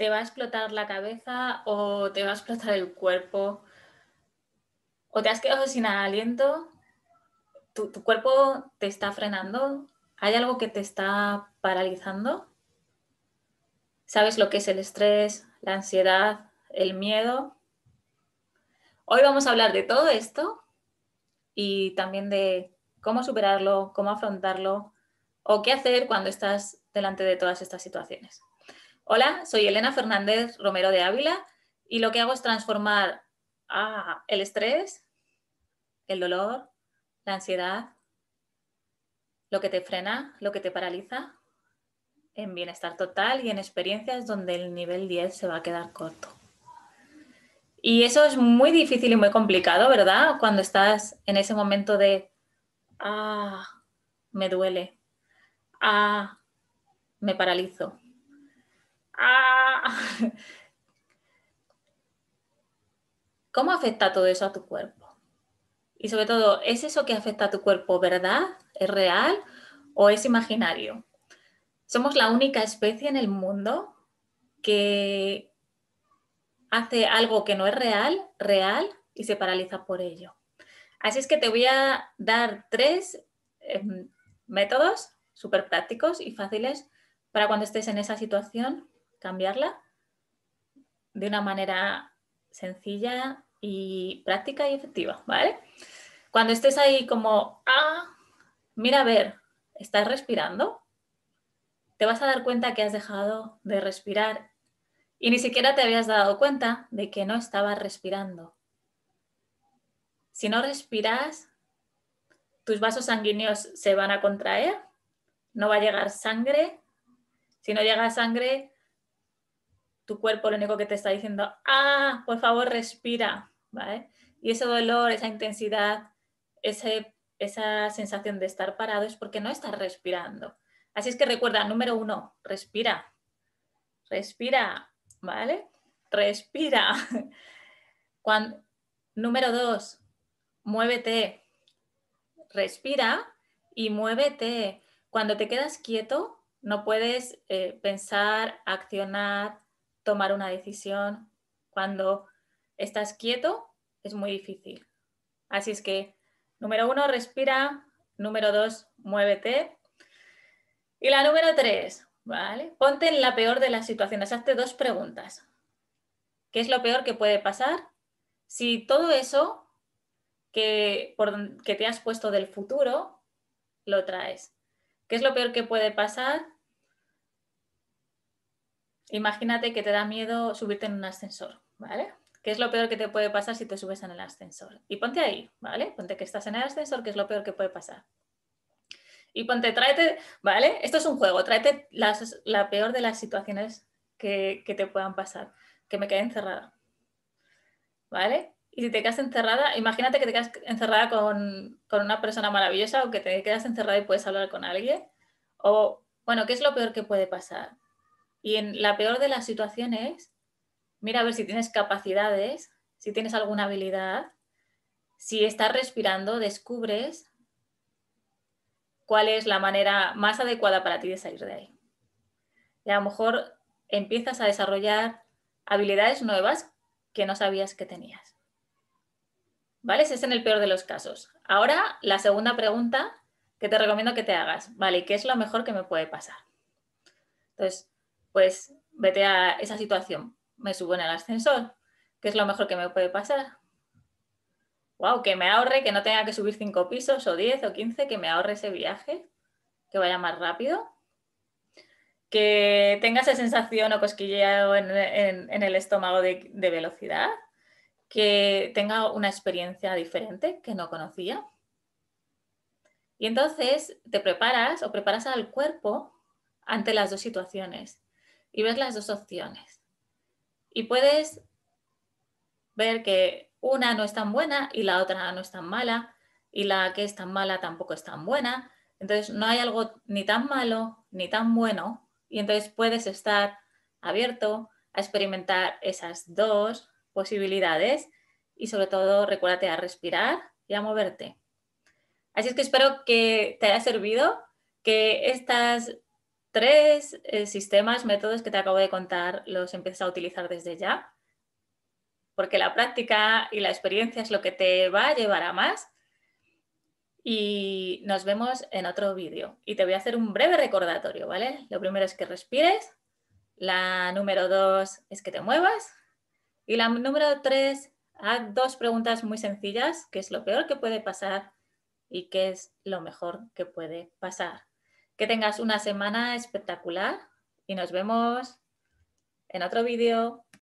te va a explotar la cabeza o te va a explotar el cuerpo o te has quedado sin aliento, tu, cuerpo te está frenando, hay algo que te está paralizando. ¿Sabes lo que es el estrés, la ansiedad, el miedo? Hoy vamos a hablar de todo esto y también de cómo superarlo, cómo afrontarlo o qué hacer cuando estás delante de todas estas situaciones. Hola, soy Elena Fernández Romero de Ávila y lo que hago es transformar el estrés, el dolor, la ansiedad, lo que te frena, lo que te paraliza, en bienestar total y en experiencias donde el nivel 10 se va a quedar corto. Y eso es muy difícil y muy complicado, ¿verdad? Cuando estás en ese momento de, ah, me duele, ah, me paralizo, ah. ¿Cómo afecta todo eso a tu cuerpo? Y sobre todo, ¿es eso que afecta a tu cuerpo verdad? ¿Es real o es imaginario? Somos la única especie en el mundo que hace algo que no es real, real y se paraliza por ello. Así es que te voy a dar tres em, métodos súper prácticos y fáciles para cuando estés en esa situación, cambiarla de una manera sencilla y práctica y efectiva, ¿vale? Cuando estés ahí como, ah, mira a ver, ¿estás respirando? Te vas a dar cuenta que has dejado de respirar y ni siquiera te habías dado cuenta de que no estabas respirando. Si no respiras, tus vasos sanguíneos se van a contraer, no va a llegar sangre. Si no llega sangre, tu cuerpo lo único que te está diciendo, ah, por favor, respira, Y ese dolor, esa intensidad, esa sensación de estar parado es porque no estás respirando. Así es que recuerda, número uno, respira. Respira, ¿vale? Respira. número dos, muévete, respira y muévete. Cuando te quedas quieto, no puedes eh, pensar, accionar, tomar una decisión. Cuando estás quieto, es muy difícil. Así es que, número uno, respira. Número dos, muévete. Y la número tres, ¿vale? Ponte en la peor de las situaciones. Hazte dos preguntas. ¿Qué es lo peor que puede pasar? Si todo eso que, por, que te has puesto del futuro, lo traes. ¿Qué es lo peor que puede pasar? Imagínate que te da miedo subirte en un ascensor, ¿vale? ¿Qué es lo peor que te puede pasar si te subes en el ascensor? Y ponte ahí, ¿vale? Ponte que estás en el ascensor, ¿qué es lo peor que puede pasar? Y ponte, tráete, ¿vale? Esto es un juego, tráete la peor de las situaciones que, que te puedan pasar. Que me quede encerrada, ¿vale? Y si te quedas encerrada, imagínate que te quedas encerrada con, una persona maravillosa o que te quedas encerrada y puedes hablar con alguien. O, bueno, ¿qué es lo peor que puede pasar? Y en la peor de las situaciones, mira a ver si tienes capacidades, si tienes alguna habilidad, si estás respirando, descubres cuál es la manera más adecuada para ti de salir de ahí. Y a lo mejor empiezas a desarrollar habilidades nuevas que no sabías que tenías. ¿Vale? Ese es en el peor de los casos. Ahora, la segunda pregunta que te recomiendo que te hagas. ¿Vale? ¿Qué es lo mejor que me puede pasar? Entonces, pues vete a esa situación. Me subo en el ascensor. ¿Qué es lo mejor que me puede pasar? Wow, que me ahorre, que no tenga que subir cinco pisos o 10 o 15, que me ahorre ese viaje, que vaya más rápido. Que tenga esa sensación o cosquilleo en, el estómago de velocidad que tenga una experiencia diferente que no conocía. Y entonces te preparas o preparas al cuerpo ante las dos situaciones y ves las dos opciones. Y puedes ver que una no es tan buena y la otra no es tan mala y la que es tan mala tampoco es tan buena. Entonces no hay algo ni tan malo ni tan bueno y entonces puedes estar abierto a experimentar esas dos posibilidades y sobre todo recuérdate a respirar y a moverte. Así es que espero que te haya servido, que estas tres eh, sistemas, métodos que te acabo de contar, los empiezas a utilizar desde ya, porque la práctica y la experiencia es lo que te va a llevar a más. Y nos vemos en otro vídeo. Y te voy a hacer un breve recordatorio, ¿vale? Lo primero es que respires, la número dos es que te muevas y la número tres, haz dos preguntas muy sencillas, ¿qué es lo peor que puede pasar y qué es lo mejor que puede pasar? Que tengas una semana espectacular y nos vemos en otro vídeo.